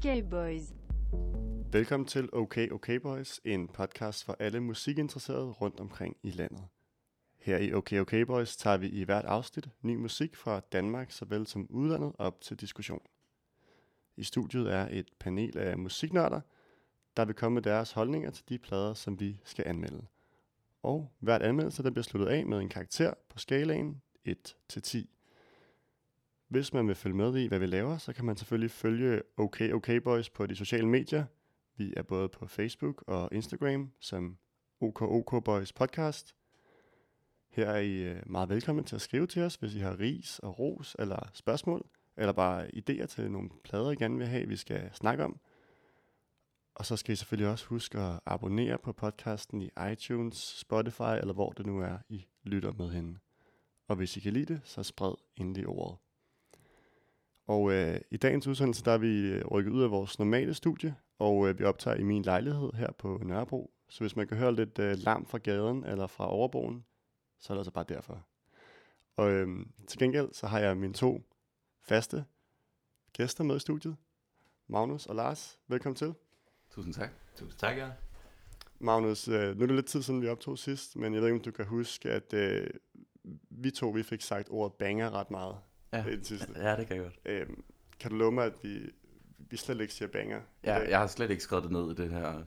Okay, boys. Velkommen til Okay Okay Boys, en podcast for alle musikinteresserede rundt omkring i landet. Her i Okay Okay Boys tager vi i hvert afsnit ny musik fra Danmark såvel som udlandet op til diskussion. I studiet er et panel af musiknørder, der vil komme med deres holdninger til de plader, som vi skal anmelde. Og hvert anmeldelse den bliver sluttet af med en karakter på skalaen 1-10. Hvis man vil følge med i, hvad vi laver, så kan man selvfølgelig følge Okay Okay Boys på de sociale medier. Vi er både på Facebook og Instagram som OK OK Boys podcast. Her er I øh, meget velkommen til at skrive til os, hvis I har ris og ros eller spørgsmål, eller bare idéer til nogle plader, I gerne vil have, vi skal snakke om. Og så skal I selvfølgelig også huske at abonnere på podcasten i iTunes, Spotify eller hvor det nu er, I lytter med hende. Og hvis I kan lide det, så spred endelig ordet. Og øh, i dagens udsendelse, der er vi øh, rykket ud af vores normale studie, og øh, vi optager i min lejlighed her på Nørrebro. Så hvis man kan høre lidt øh, larm fra gaden eller fra overbroen, så er det altså bare derfor. Og øh, til gengæld, så har jeg mine to faste gæster med i studiet. Magnus og Lars, velkommen til. Tusind tak. Tusind tak, ja. Magnus, øh, nu er det lidt tid siden, vi optog sidst, men jeg ved ikke, om du kan huske, at øh, vi to vi fik sagt ordet banger ret meget Ja. i den sidste. Ja, det kan jeg godt. Øh, kan du love mig, at vi, vi slet ikke siger banger? Ja, dag? jeg har slet ikke skrevet det ned i det her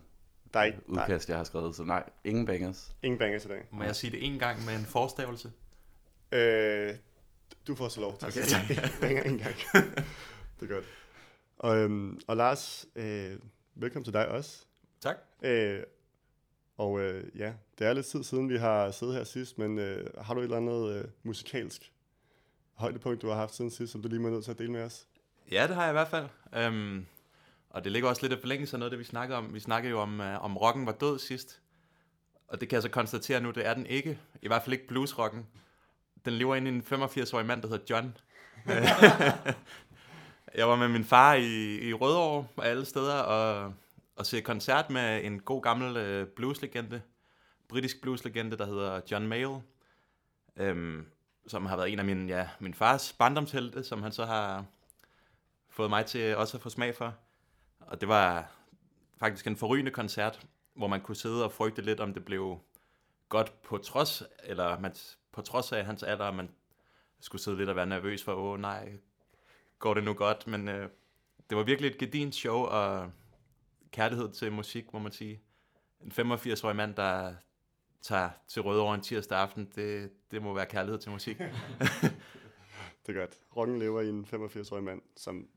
Der er, ikke, udkast, jeg har skrevet, så nej, ingen bangers. ingen bangers i dag. Må jeg sige det en gang med en forstavelse? Øh, du får så lov til Okay, at sige banger en gang. det er godt. Og, øhm, og Lars, øh, velkommen til dig også. Tak. Øh, og øh, ja, det er lidt tid siden, vi har siddet her sidst, men øh, har du et eller andet øh, musikalsk højdepunkt, du har haft siden sidst, som du lige må nødt til at dele med os? Ja, det har jeg i hvert fald. Øhm, og det ligger også lidt i forlængelse af noget, af det vi snakkede om. Vi snakkede jo om, uh, om rocken var død sidst. Og det kan jeg så konstatere nu, det er den ikke. I hvert fald ikke bluesrocken. Den lever inde i en 85-årig mand, der hedder John. jeg var med min far i, i Rødovre og alle steder, og, og se koncert med en god gammel øh, blueslegende, britisk blueslegende, der hedder John Mayall, øhm, som har været en af min, ja, min fars barndomshelte, som han så har fået mig til også at få smag for. Og det var faktisk en forrygende koncert, hvor man kunne sidde og frygte lidt, om det blev godt på trods, eller man, på trods af hans alder, man skulle sidde lidt og være nervøs for, åh nej, går det nu godt? Men øh, det var virkelig et gedint show, og kærlighed til musik, må man sige. En 85-årig mand, der tager til Rødovre en tirsdag aften, det, det må være kærlighed til musik. Det er godt. Rocken lever i en 85-årig mand, som,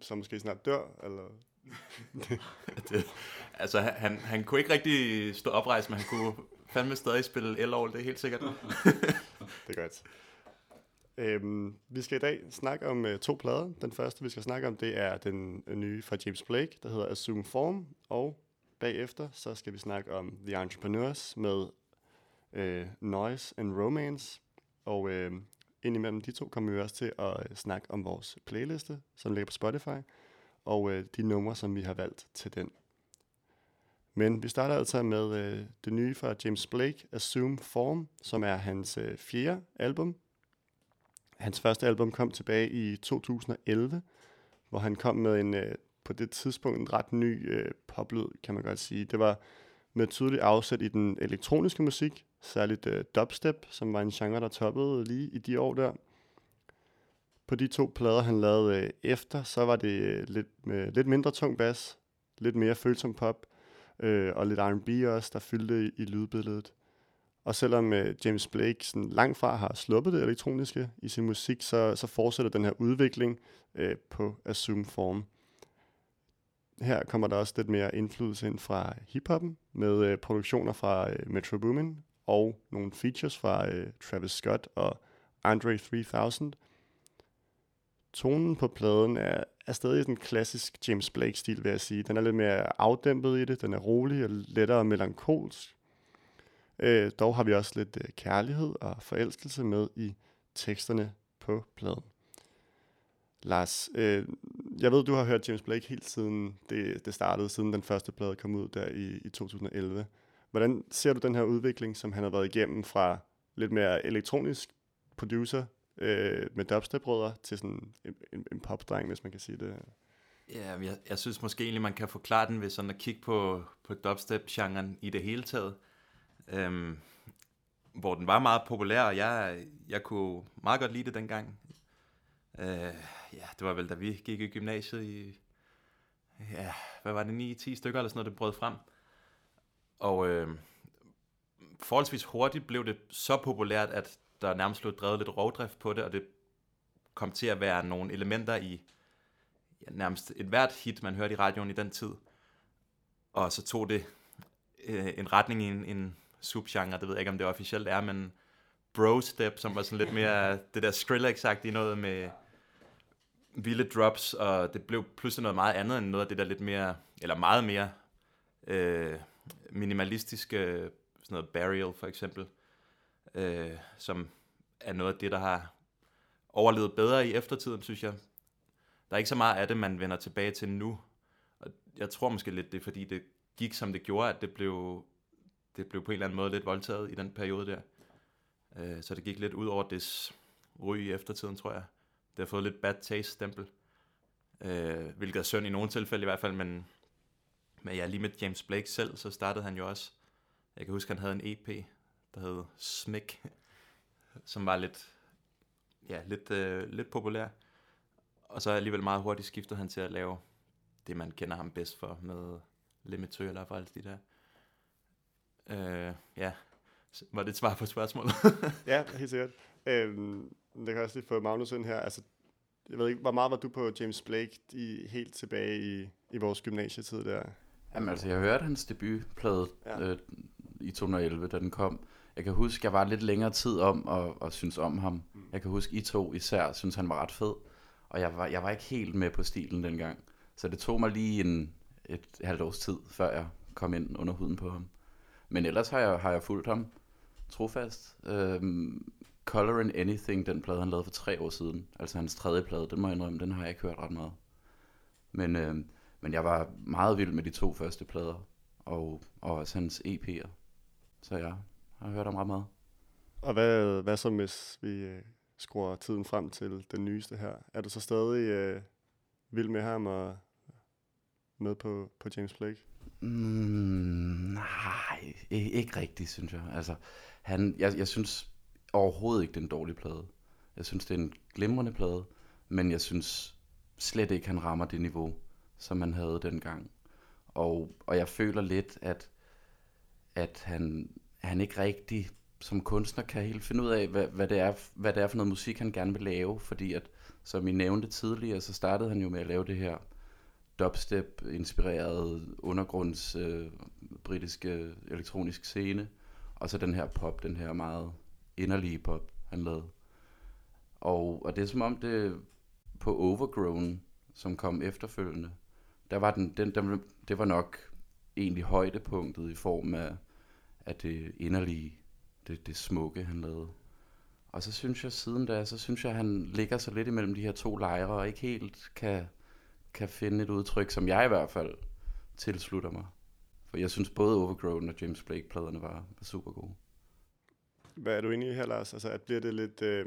som måske snart dør, eller... det, altså, han, han kunne ikke rigtig stå oprejst, men han kunne fandme stadig spille el det er helt sikkert. Det er godt. Øhm, vi skal i dag snakke om øh, to plader. Den første, vi skal snakke om, det er den nye fra James Blake, der hedder Assume Form. Og bagefter, så skal vi snakke om The Entrepreneurs med øh, Noise and Romance. Og øh, indimellem de to kommer vi også til at øh, snakke om vores playliste, som ligger på Spotify, og øh, de numre, som vi har valgt til den. Men vi starter altså med øh, det nye fra James Blake, Assume Form, som er hans øh, fjerde album. Hans første album kom tilbage i 2011, hvor han kom med en øh, på det tidspunkt en ret ny øh, poplyd, kan man godt sige. Det var med tydeligt afsæt i den elektroniske musik, særligt øh, dubstep, som var en genre, der toppede lige i de år der. På de to plader, han lavede øh, efter, så var det øh, lidt, med lidt mindre tung bas, lidt mere følsom pop, øh, og lidt R&B også, der fyldte i, i lydbilledet. Og selvom øh, James Blake sådan langt fra har sluppet det elektroniske i sin musik, så, så fortsætter den her udvikling øh, på Assume Form. Her kommer der også lidt mere indflydelse ind fra hiphoppen, med øh, produktioner fra øh, Metro Boomin og nogle features fra øh, Travis Scott og Andre 3000. Tonen på pladen er, er stadig den klassisk James Blake-stil, vil jeg sige. Den er lidt mere afdæmpet i det, den er rolig og lettere melankolsk. Øh, dog har vi også lidt øh, kærlighed og forelskelse med i teksterne på pladen. Lars, øh, jeg ved, du har hørt James Blake helt siden det, det startede, siden den første plade kom ud der i, i 2011. Hvordan ser du den her udvikling, som han har været igennem fra lidt mere elektronisk producer øh, med dubstep til sådan en, en, en popdreng, hvis man kan sige det? Ja, jeg, jeg synes måske egentlig, man kan forklare den ved sådan at kigge på, på dubstep-genren i det hele taget. Øhm, hvor den var meget populær, og jeg, jeg kunne meget godt lide det dengang. Øh, ja, det var vel da vi gik i gymnasiet i, ja, hvad var det, 9-10 stykker eller sådan noget, det brød frem. Og øh, forholdsvis hurtigt blev det så populært, at der nærmest blev drevet lidt rovdrift på det, og det kom til at være nogle elementer i ja, nærmest et hvert hit, man hørte i radioen i den tid. Og så tog det øh, en retning i en, en subgenre, det ved jeg ikke, om det officielt er, men bro-step, som var sådan lidt mere det der skrillex i noget med vilde drops, og det blev pludselig noget meget andet end noget af det der lidt mere, eller meget mere øh, minimalistiske, sådan noget burial for eksempel, øh, som er noget af det, der har overlevet bedre i eftertiden, synes jeg. Der er ikke så meget af det, man vender tilbage til nu. Og jeg tror måske lidt, det er fordi, det gik, som det gjorde, at det blev, det blev på en eller anden måde lidt voldtaget i den periode der. Øh, så det gik lidt ud over det ry i eftertiden, tror jeg. Det har fået lidt bad taste stempel. Øh, hvilket er synd i nogle tilfælde i hvert fald, men, men ja, lige med James Blake selv, så startede han jo også. Jeg kan huske, han havde en EP, der hed Smick, som var lidt, ja, lidt, øh, lidt populær. Og så alligevel meget hurtigt skiftede han til at lave det, man kender ham bedst for, med Limit eller for alt de der. Øh, ja, var det et svar på spørgsmålet? ja, helt sikkert. Øhm, det kan også lige få Magnus ind her. Altså, jeg ved ikke, hvor meget var du på James Blake i, helt tilbage i, i vores gymnasietid der? Jamen altså, jeg hørte hans debutplade ja. øh, i 2011, da den kom. Jeg kan huske, jeg var lidt længere tid om at, at synes om ham. Mm. Jeg kan huske, I to især synes, han var ret fed. Og jeg var, jeg var ikke helt med på stilen dengang. Så det tog mig lige en, et halvt års tid, før jeg kom ind under huden på ham. Men ellers har jeg, har jeg fulgt ham trofast. Øhm, Color in Anything, den plade, han lavede for tre år siden, altså hans tredje plade, den må jeg indrømme, den har jeg ikke hørt ret meget. Men, øhm, men jeg var meget vild med de to første plader, og, og også hans EP'er. Så jeg har hørt ham ret meget. Og hvad, hvad så, hvis vi øh, skruer tiden frem til den nyeste her? Er du så stadig øh, vild med ham og med på, på James Blake? Mm, nej, ikke rigtigt, synes jeg. Altså, han, jeg, jeg synes overhovedet ikke, det er en dårlig plade. Jeg synes, det er en glimrende plade, men jeg synes slet ikke, han rammer det niveau, som man havde dengang. Og, og jeg føler lidt, at, at han, han ikke rigtig som kunstner kan helt finde ud af, hvad, hvad, det er, hvad det er for noget musik, han gerne vil lave. Fordi at, som I nævnte tidligere, så startede han jo med at lave det her dubstep-inspireret undergrunds øh, britiske elektronisk scene. Og så den her pop, den her meget inderlige pop, han lavede. Og, og det er som om det på Overgrown, som kom efterfølgende, der var den, den, den, det var nok egentlig højdepunktet i form af, af det inderlige, det, det smukke, han lavede. Og så synes jeg siden da, så synes jeg, han ligger så lidt imellem de her to lejre, og ikke helt kan, kan finde et udtryk, som jeg i hvert fald tilslutter mig. For jeg synes både Overgrown og James Blake-pladerne var, var super gode. Hvad er du inde i her, Lars? Altså, at bliver det lidt øh,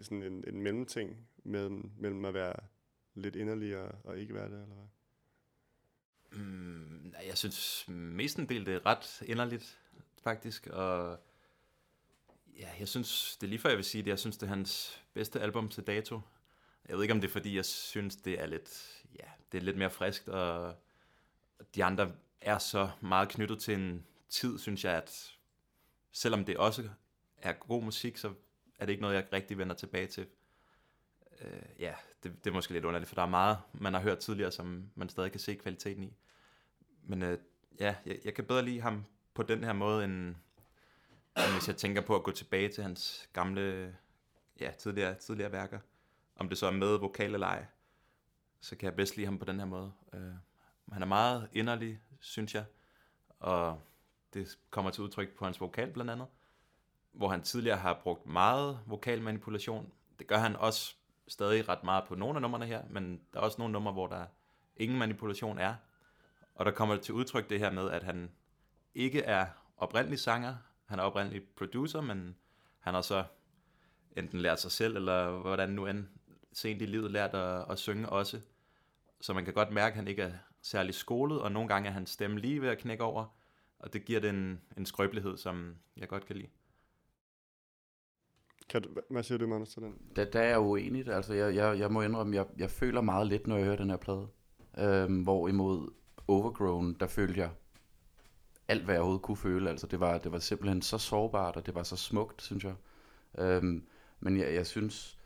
sådan en, en mellemting mellem, mellem at være lidt inderlig og, og ikke være det, eller hvad? Mm, jeg synes mestendel det er ret inderligt, faktisk, og ja, jeg synes, det er lige før jeg vil sige det, jeg synes det er hans bedste album til dato. Jeg ved ikke om det er fordi, jeg synes det er lidt, ja, det er lidt mere friskt, og de andre er så meget knyttet til en tid, synes jeg, at selvom det også er god musik, så er det ikke noget, jeg rigtig vender tilbage til. Øh, ja, det, det er måske lidt underligt, for der er meget, man har hørt tidligere, som man stadig kan se kvaliteten i. Men øh, ja, jeg, jeg kan bedre lide ham på den her måde, end, end hvis jeg tænker på at gå tilbage til hans gamle, ja, tidligere, tidligere værker. Om det så er med vokal eller ej, så kan jeg bedst lide ham på den her måde. Øh, han er meget inderlig, synes jeg, og det kommer til udtryk på hans vokal blandt andet, hvor han tidligere har brugt meget vokalmanipulation. Det gør han også stadig ret meget på nogle af numrene her, men der er også nogle numre, hvor der ingen manipulation er. Og der kommer det til udtryk det her med, at han ikke er oprindelig sanger, han er oprindelig producer, men han har så enten lært sig selv, eller hvordan nu end sent i livet lært at, at synge også. så man kan godt mærke, at han ikke er særlig skolet, og nogle gange er hans stemme lige ved at knække over, og det giver den en skrøbelighed, som jeg godt kan lide. Kan du, hvad siger du, Magnus, til den? Der, der er jeg uenig. Altså, jeg, jeg, jeg må indrømme, jeg, jeg føler meget lidt, når jeg hører den her plade. Øhm, hvorimod Overgrown, der følte jeg alt, hvad jeg overhovedet kunne føle. Altså, det var, det var simpelthen så sårbart, og det var så smukt, synes jeg. Øhm, men jeg, jeg synes,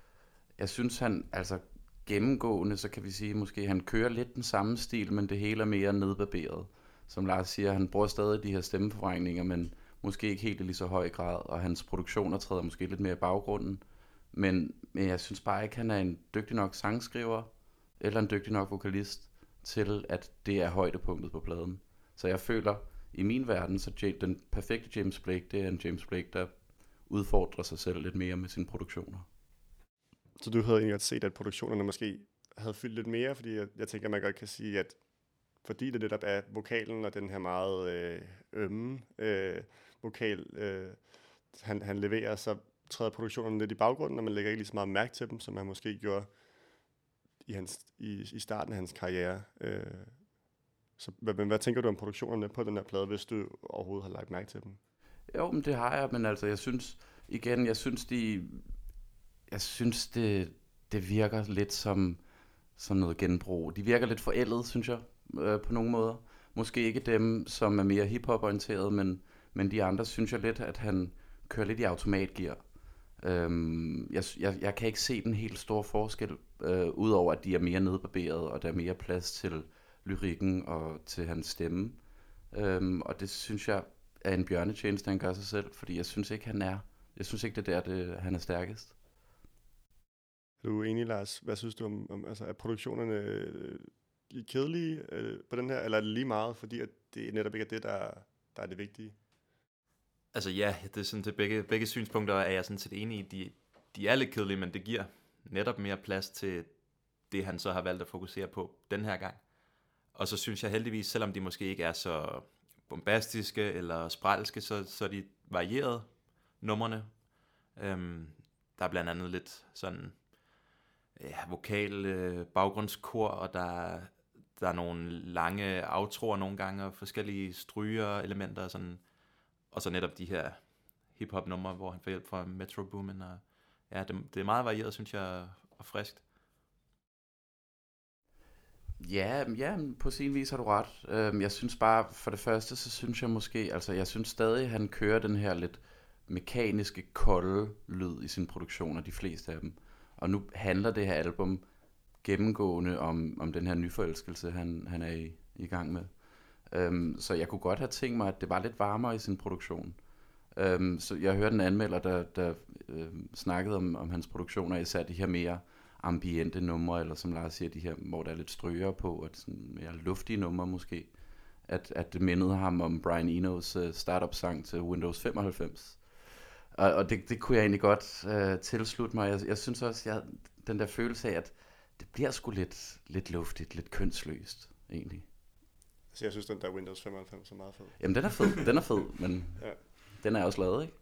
jeg synes han, altså gennemgående, så kan vi sige, måske han kører lidt den samme stil, men det hele er mere nedbarberet. Som Lars siger, han bruger stadig de her stemmeforvrængninger, men måske ikke helt i lige så høj grad, og hans produktioner træder måske lidt mere i baggrunden. Men, men jeg synes bare ikke, han er en dygtig nok sangskriver, eller en dygtig nok vokalist, til at det er højdepunktet på pladen. Så jeg føler, i min verden, så den perfekte James Blake, det er en James Blake, der udfordrer sig selv lidt mere med sine produktioner. Så du havde egentlig godt set, at produktionerne måske havde fyldt lidt mere, fordi jeg, jeg tænker, at man godt kan sige, at fordi det netop er vokalen og den her meget øh, ømme øh, vokal, øh, han, han leverer, så træder produktionen lidt i baggrunden, og man lægger ikke lige så meget mærke til dem, som man måske gjorde i, hans, i, i starten af hans karriere. Øh, så hvad, hvad tænker du om produktionerne på den her plade, hvis du overhovedet har lagt mærke til dem? Jo, men det har jeg, men altså, jeg synes, igen, jeg synes, de, jeg synes, det, det virker lidt som, som noget genbrug. De virker lidt forældet, synes jeg, øh, på nogle måder. Måske ikke dem, som er mere hiphop-orienteret, men, men de andre synes jeg lidt, at han kører lidt i automatgear. Øhm, jeg, jeg, jeg kan ikke se den helt store forskel, øh, udover at de er mere nedbarberet, og der er mere plads til lyrikken og til hans stemme. Øhm, og det synes jeg er en bjørnetjeneste, han gør sig selv, fordi jeg synes ikke, han er. Jeg synes ikke, det er der, det, han er stærkest. Er du enig, Lars? Hvad synes du om, om altså, er produktionerne øh, kedelige øh, på den her, eller er det lige meget, fordi at det netop ikke er det, der, der er det vigtige? Altså ja, det er sådan til begge, begge synspunkter er jeg sådan set enig i. De, de er lidt kedelige, men det giver netop mere plads til det, han så har valgt at fokusere på den her gang. Og så synes jeg heldigvis, selvom de måske ikke er så bombastiske eller spralske, så, så de varieret numrene. Øhm, der er blandt andet lidt sådan ja, vokal øh, baggrundskor, og der, der er nogle lange outroer nogle gange, og forskellige stryger elementer, og, sådan, og så netop de her hip-hop numre, hvor han får hjælp fra Metro Boomin, og ja, det, det er meget varieret, synes jeg, og friskt. Ja, ja, på sin vis har du ret. Øhm, jeg synes bare, for det første, så synes jeg måske, altså jeg synes stadig, at han kører den her lidt mekaniske, kolde lyd i sin produktion, og de fleste af dem. Og nu handler det her album gennemgående om, om den her nyforelskelse, han, han er i, i gang med. Øhm, så jeg kunne godt have tænkt mig, at det var lidt varmere i sin produktion. Øhm, så jeg hørte en anmelder, der, der øh, snakkede om, om hans produktioner, især de her mere ambiente numre, eller som Lars siger, de her, hvor der er lidt stryger på, og sådan mere luftige numre måske. At, at det mindede ham om Brian Enos uh, startup-sang til Windows 95. Og, og det, det kunne jeg egentlig godt øh, tilslutte mig. Jeg, jeg synes også, jeg den der følelse af, at det bliver sgu lidt, lidt luftigt, lidt kønsløst, egentlig. Så jeg synes, den der Windows 95 er meget fed. Jamen, den er fed, den er fed, men ja. den er også lavet, ikke?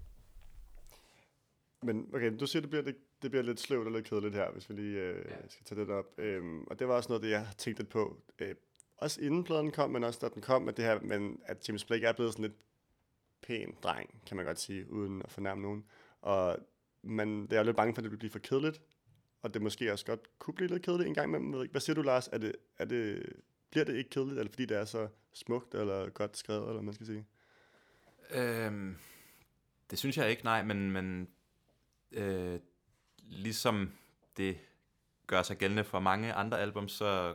Men okay, du siger, det bliver, det, det bliver lidt sløvt og lidt kedeligt her, hvis vi lige øh, ja. skal tage det op. Øhm, og det var også noget, det jeg har tænkt lidt på. Øh, også inden pladen kom, men også da den kom, at, det her, men, at James Blake er blevet sådan lidt pæn dreng, kan man godt sige, uden at fornærme nogen. Og man, det er lidt bange for, at det vil blive for kedeligt, og det måske også godt kunne blive lidt kedeligt en gang imellem. Hvad siger du, Lars? Er det, er det, bliver det ikke kedeligt, eller fordi det er så smukt eller godt skrevet, eller man skal sige? Øhm, det synes jeg ikke, nej, men, men øh, ligesom det gør sig gældende for mange andre album, så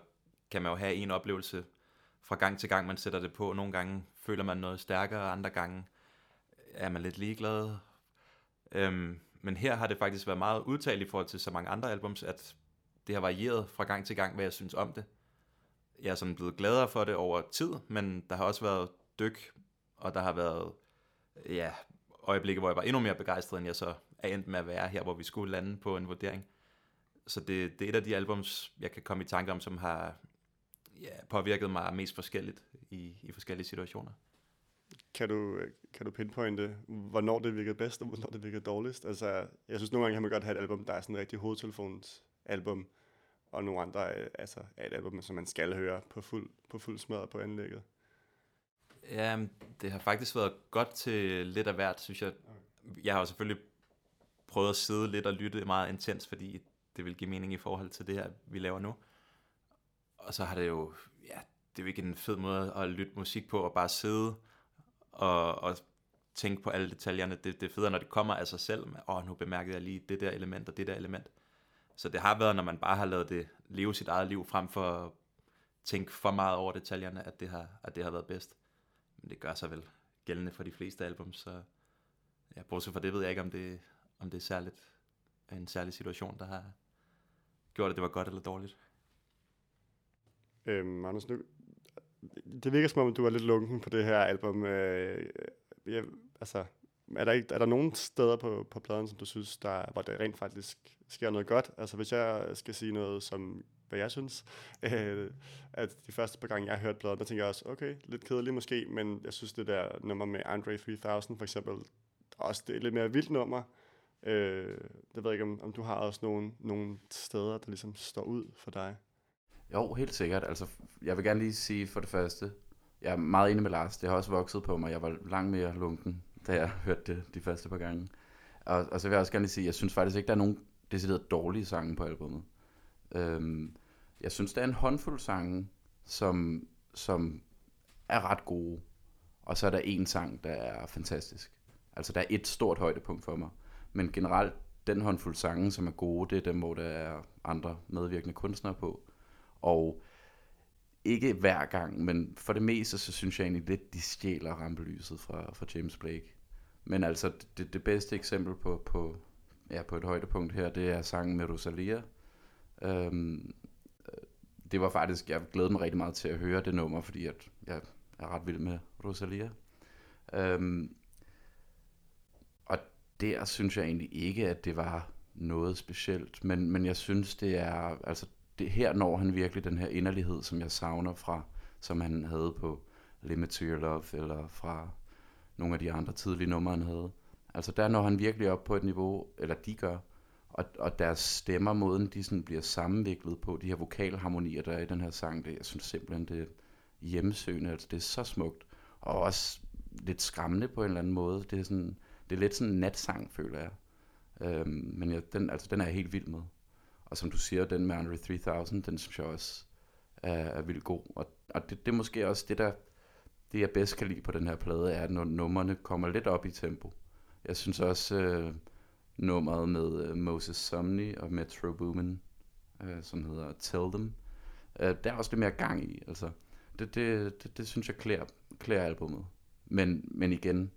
kan man jo have en oplevelse fra gang til gang, man sætter det på. Nogle gange føler man noget stærkere, andre gange er man lidt ligeglad. Øhm, men her har det faktisk været meget udtalt i forhold til så mange andre albums, at det har varieret fra gang til gang, hvad jeg synes om det. Jeg er sådan blevet gladere for det over tid, men der har også været dyk, og der har været ja, øjeblikke, hvor jeg var endnu mere begejstret, end jeg så er endt med at være her, hvor vi skulle lande på en vurdering. Så det, det er et af de albums, jeg kan komme i tanke om, som har ja, påvirket mig mest forskelligt i, i forskellige situationer. Kan du, kan du pinpointe, hvornår det virkede bedst, og hvornår det virkede dårligst? Altså, jeg synes nogle gange kan man godt have et album, der er sådan en rigtig hovedtelefonsalbum, og nogle andre øh, altså, af et album, som man skal høre på fuld, på fuld smad på anlægget? Ja, det har faktisk været godt til lidt af hvert, synes jeg. Jeg har jo selvfølgelig prøvet at sidde lidt og lytte meget intens, fordi det vil give mening i forhold til det her, vi laver nu. Og så har det jo, ja, det er jo ikke en fed måde at lytte musik på, og bare sidde og, og tænke på alle detaljerne. Det, det er federe, når det kommer af sig selv. Åh, oh, nu bemærkede jeg lige det der element og det der element. Så det har været, når man bare har lavet det leve sit eget liv, frem for at tænke for meget over detaljerne, at det har, at det har været bedst. Men det gør sig vel gældende for de fleste album, så ja, bortset fra det ved jeg ikke, om det, om det er særligt, en særlig situation, der har gjort, at det var godt eller dårligt. Øhm, Anders, nu, det virker som om, du er lidt lunken på det her album. Øh, jeg, altså, er der, ikke, er der nogen steder på, på pladen, som du synes, der, hvor det rent faktisk sker noget godt? Altså hvis jeg skal sige noget, som hvad jeg synes, øh, at de første par gange, jeg har hørt pladen, der tænker jeg også, okay, lidt kedeligt måske, men jeg synes det der nummer med Andre 3000 for eksempel, også det er et lidt mere vildt nummer. Øh, det ved jeg ikke, om, om du har også nogle, nogle steder, der ligesom står ud for dig. Jo, helt sikkert. Altså, jeg vil gerne lige sige for det første, jeg er meget enig med Lars. Det har også vokset på mig. Jeg var langt mere lunken, da jeg hørte det de første par gange. Og, og så vil jeg også gerne lige sige, jeg synes faktisk ikke, der er nogen decideret dårlige sange på albumet. Øhm, jeg synes, der er en håndfuld sange, som, som er ret gode. Og så er der en sang, der er fantastisk. Altså, der er et stort højdepunkt for mig. Men generelt, den håndfuld sange, som er gode, det er dem, hvor der er andre medvirkende kunstnere på. Og ikke hver gang, men for det meste, så synes jeg egentlig lidt, de stjæler rampelyset fra, fra James Blake. Men altså, det, det bedste eksempel på, på, ja, på et højdepunkt her, det er sangen med Rosalia. Øhm, øh, det var faktisk, jeg glædede mig rigtig meget til at høre det nummer, fordi at jeg er ret vild med Rosalia. Øhm, og der synes jeg egentlig ikke, at det var noget specielt, men, men jeg synes, det er, altså det, her når han virkelig den her inderlighed, som jeg savner fra, som han havde på Limit to Your Love, eller fra nogle af de andre tidlige numre, han havde. Altså der når han virkelig op på et niveau, eller de gør, og, og deres stemmer, måden de sådan bliver sammenviklet på, de her vokalharmonier, der er i den her sang, det, jeg synes simpelthen, det er hjemmesøgende, altså det er så smukt, og også lidt skræmmende på en eller anden måde. Det er, sådan, det er lidt sådan en natsang, føler jeg. Øhm, men jeg, den, altså, den er jeg helt vild med. Og som du siger, den med Andre 3000, den synes jeg også er, er vildt god. Og, og det, det er måske også det, der det jeg bedst kan lide på den her plade, er, når nummerne kommer lidt op i tempo. Jeg synes også, øh, nummeret med øh, Moses Sumney og Metro Boomin, øh, som hedder Tell Them, øh, der er også lidt mere gang i. Altså, det, det, det, det synes jeg klæder, klæder albumet. Men, men igen,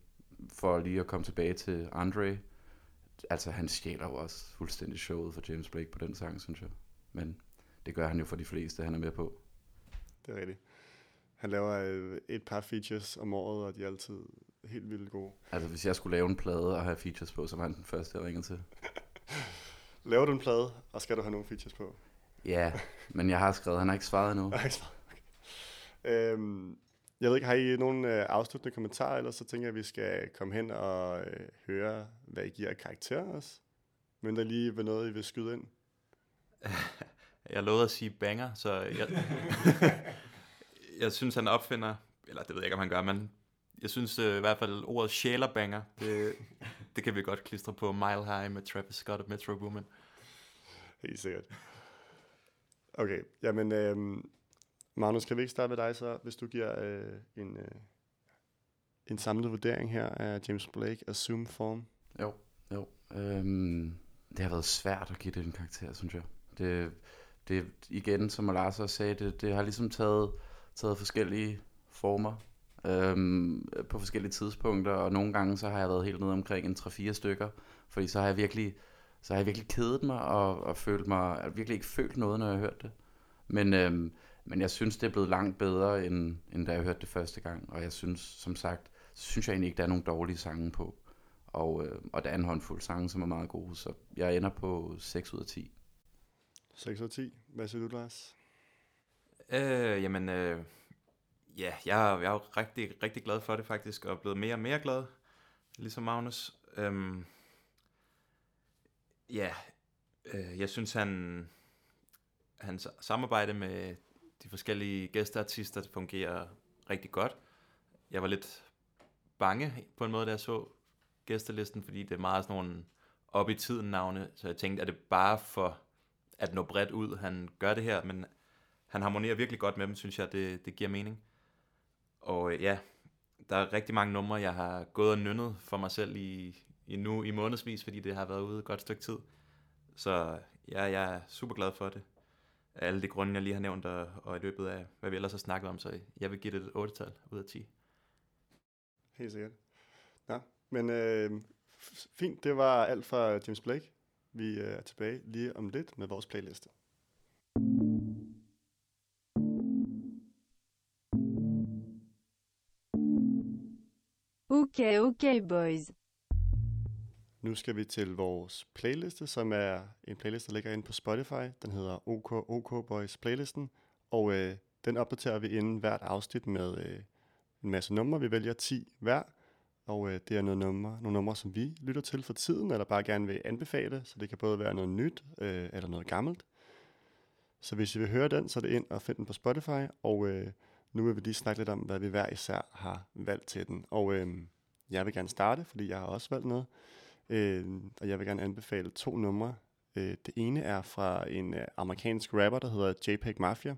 for lige at komme tilbage til Andre, altså han stjæler jo også fuldstændig showet for James Blake på den sang, synes jeg. Men det gør han jo for de fleste, han er med på. Det er rigtigt. Han laver øh, et par features om året, og de er altid helt vildt gode. Altså hvis jeg skulle lave en plade og have features på, så var han den første, jeg ringede til. laver du en plade, og skal du have nogle features på? Ja, men jeg har skrevet, han har ikke svaret endnu. Jeg har ikke svaret, okay. Øhm, jeg ved ikke, har I nogle øh, afsluttende kommentarer, eller så tænker jeg, at vi skal komme hen og øh, høre, hvad I giver af karakter også? Men der lige ved noget, I vil skyde ind? jeg lovede at sige banger, så jeg, jeg synes, han opfinder, eller det ved jeg ikke, om han gør, men jeg synes øh, i hvert fald ordet sjælerbanger, det, det kan vi godt klistre på Mile High med Travis Scott og Metro Boomin. Helt sikkert. Okay, jamen øh, Magnus, kan vi ikke starte med dig så, hvis du giver øh, en, øh, en samlet vurdering her af James Blake Assume Form? Jo, jo. Øhm, det har været svært at give det en karakter, synes jeg. Det, det igen, som Lars også sagde, det, det har ligesom taget, taget forskellige former øhm, på forskellige tidspunkter, og nogle gange så har jeg været helt nede omkring en 3-4 stykker, fordi så har jeg virkelig, så har jeg virkelig kedet mig og, og følt mig, jeg virkelig ikke følt noget, når jeg hørte det. Men, øhm, men jeg synes, det er blevet langt bedre, end, end da jeg hørte det første gang. Og jeg synes, som sagt, så synes jeg egentlig ikke, der er nogen dårlige sange på. Og, øh, og der er en håndfuld sange, som er meget gode, så jeg ender på 6 ud af 10. 6 ud af 10. Hvad siger du, Lars? Øh, jamen, øh, ja, jeg, jeg er jo rigtig, rigtig glad for det faktisk, og er blevet mere og mere glad, ligesom Magnus. Øhm, ja, øh, jeg synes, han hans samarbejde med de forskellige gæsteartister fungerer rigtig godt. Jeg var lidt bange på en måde, da jeg så gæstelisten, fordi det er meget sådan nogle op i tiden navne, så jeg tænkte, er det bare for at nå bredt ud, han gør det her, men han harmonerer virkelig godt med dem, synes jeg, det, det giver mening. Og øh, ja, der er rigtig mange numre, jeg har gået og nynnet for mig selv i, i nu i månedsvis, fordi det har været ude et godt stykke tid. Så ja, jeg er super glad for det. Af alle de grunde, jeg lige har nævnt, og, og i løbet af, hvad vi ellers har snakket om, så jeg vil give det et 8-tal ud af 10. Helt sikkert. Ja, men øh, fint, det var alt fra James Blake. Vi øh, er tilbage lige om lidt med vores playliste. Okay, okay, boys. Nu skal vi til vores playliste, som er en playlist, der ligger inde på Spotify. Den hedder OK, OK Boys Playlisten, og øh, den opdaterer vi inden hvert afsnit med øh, en masse numre. Vi vælger 10 hver, og øh, det er noget nummer, nogle numre, som vi lytter til for tiden, eller bare gerne vil anbefale, så det kan både være noget nyt øh, eller noget gammelt. Så hvis I vil høre den, så er det ind og find den på Spotify, og øh, nu vil vi lige snakke lidt om, hvad vi hver især har valgt til den. Og øh, jeg vil gerne starte, fordi jeg har også valgt noget, øh, og jeg vil gerne anbefale to numre. Øh, det ene er fra en øh, amerikansk rapper, der hedder JPEG Mafia,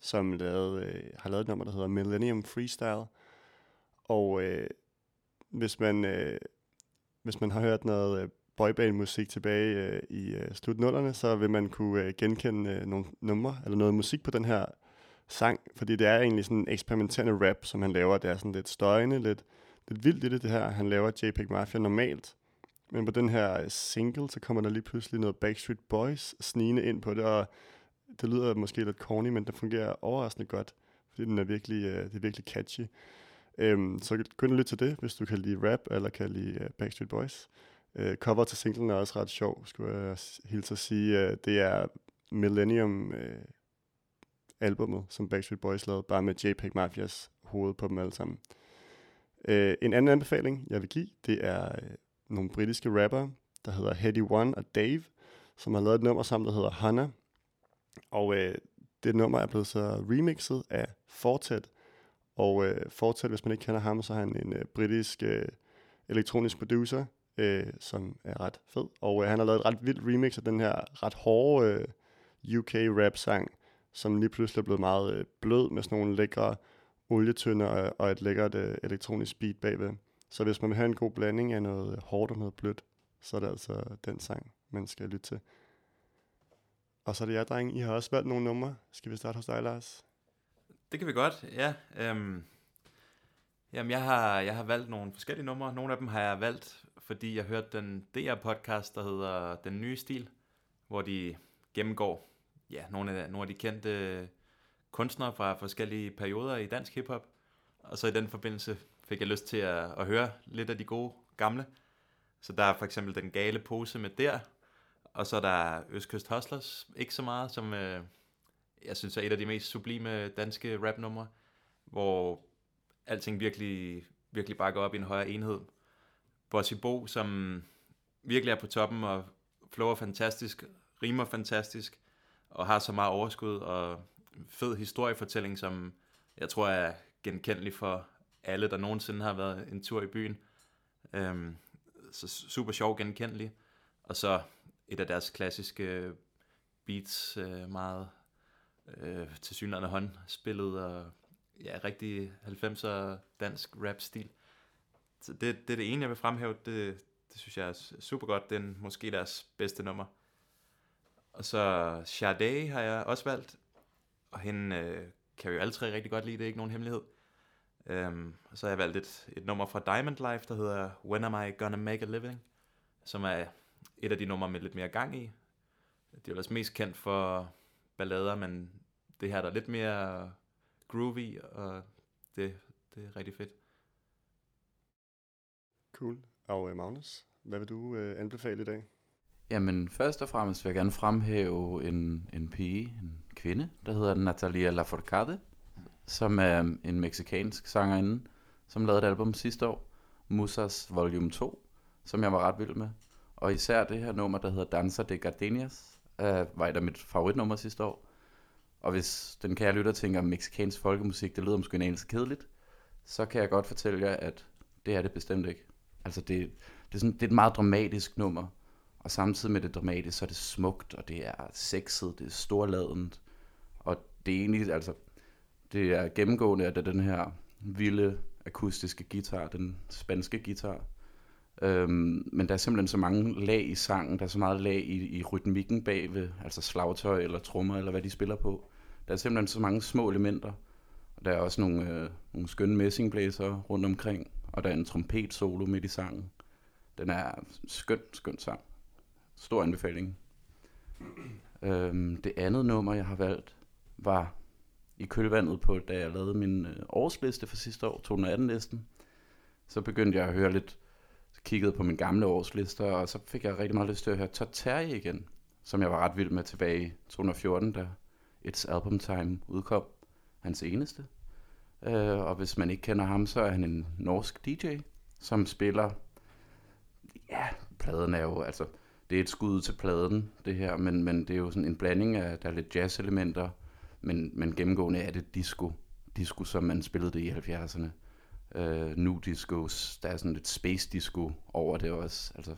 som lavede, øh, har lavet et nummer, der hedder Millennium Freestyle. Og øh, hvis man, øh, hvis man har hørt noget øh, boyband-musik tilbage øh, i øh, slutnullerne, så vil man kunne øh, genkende øh, nogle numre eller noget musik på den her sang, fordi det er egentlig sådan en eksperimenterende rap, som han laver. Det er sådan lidt støjende, lidt, lidt vildt i det, det her. Han laver JPEG Mafia normalt, men på den her øh, single, så kommer der lige pludselig noget Backstreet Boys snigende ind på det, og det lyder måske lidt corny, men det fungerer overraskende godt, fordi den er virkelig, øh, det er virkelig catchy. Øhm, så kun ind til det, hvis du kan lide rap, eller kan lide uh, Backstreet Boys. Øh, uh, cover til singlen er også ret sjov, skulle jeg hilse at sige. Uh, det er Millennium uh, albummet, som Backstreet Boys lavede, bare med JPEG Mafias hoved på dem alle sammen. Øh, en anden anbefaling, jeg vil give, det er øh, nogle britiske rapper, der hedder Heady One og Dave, som har lavet et nummer sammen, der hedder Hannah. Og øh, det nummer er blevet så remixet af Fortet, og øh, Fortet, hvis man ikke kender ham, så er han en øh, britisk øh, elektronisk producer, øh, som er ret fed. Og øh, han har lavet et ret vildt remix af den her ret hårde øh, UK rap sang, som lige pludselig er blevet meget øh, blød med sådan nogle lækre olietønder og, og et lækkert øh, elektronisk beat bagved. Så hvis man vil have en god blanding af noget hårdt og noget blødt, så er det altså den sang, man skal lytte til. Og så er det jer, drenge. I har også valgt nogle numre. Skal vi starte hos dig, Lars? Det kan vi godt, ja. Øhm, jamen, jeg har, jeg har valgt nogle forskellige numre. Nogle af dem har jeg valgt, fordi jeg hørte den DR-podcast, der hedder Den Nye Stil, hvor de gennemgår ja, nogle, af, nogle af de kendte kunstnere fra forskellige perioder i dansk hiphop. Og så i den forbindelse fik jeg lyst til at, at høre lidt af de gode gamle. Så der er for eksempel Den Gale Pose med der, og så er der Østkyst Hustlers, ikke så meget, som, øh, jeg synes er et af de mest sublime danske rapnumre, hvor alting virkelig, virkelig bare går op i en højere enhed. Bossy Bo, som virkelig er på toppen og flower fantastisk, rimer fantastisk, og har så meget overskud og fed historiefortælling, som jeg tror er genkendelig for alle, der nogensinde har været en tur i byen. Øhm, så super sjov genkendelig. Og så et af deres klassiske beats, øh, meget øh, til synligheden håndspillet og ja, rigtig 90'er dansk rap-stil. Så det, det er det ene, jeg vil fremhæve. Det, det synes jeg er super godt. Det er måske deres bedste nummer. Og så Sade har jeg også valgt. Og hende øh, kan vi jo alle tre rigtig godt lide. Det er ikke nogen hemmelighed. Øhm, og så har jeg valgt et, et nummer fra Diamond Life, der hedder When Am I Gonna Make a Living? Som er et af de numre med lidt mere gang i. Det er jo også mest kendt for ballader, men det her der er lidt mere groovy, og det, det er rigtig fedt. Cool. Og uh, Magnus, hvad vil du uh, anbefale i dag? Jamen, først og fremmest vil jeg gerne fremhæve en, en pige, en kvinde, der hedder Natalia Lafourcade, som er en meksikansk sangerinde, som lavede et album sidste år, Musas Volume 2, som jeg var ret vild med. Og især det her nummer, der hedder Danza de Gardenias, øh, var et af mit favoritnummer sidste år. Og hvis den kære lytter tænker, meksikansk folkemusik, det lyder måske en anelse kedeligt, så kan jeg godt fortælle jer, at det er det bestemt ikke. Altså det, det, er, sådan, det er et meget dramatisk nummer, og samtidig med det dramatiske, så er det smukt, og det er sexet, det er storladent, og det er egentlig, altså, det er gennemgående, at det er den her vilde akustiske guitar, den spanske guitar. Øhm, men der er simpelthen så mange lag i sangen, der er så meget lag i, i rytmikken bagved, altså slagtøj eller trommer, eller hvad de spiller på. Der er simpelthen så mange små elementer. Og der er også nogle, øh, nogle skønne messingblæser rundt omkring, og der er en trompet solo midt i sangen. Den er skøn, skøn sang. Stor anbefaling. Øhm, det andet nummer, jeg har valgt, var i kølvandet på, da jeg lavede min øh, årsliste for sidste år, 2018-listen. Så begyndte jeg at høre lidt, kiggede på min gamle årslister, og så fik jeg rigtig meget lyst til at høre Todd Terry igen, som jeg var ret vild med tilbage i 2014, da It's Album Time udkom, hans eneste. Øh, og hvis man ikke kender ham, så er han en norsk DJ, som spiller, ja, pladen er jo, altså, det er et skud til pladen, det her, men, men det er jo sådan en blanding af, der er lidt jazz-elementer, men, men gennemgående er det disco, disco, som man spillede det i 70'erne. Øh, nu disco, der er sådan lidt space disco over det også, altså,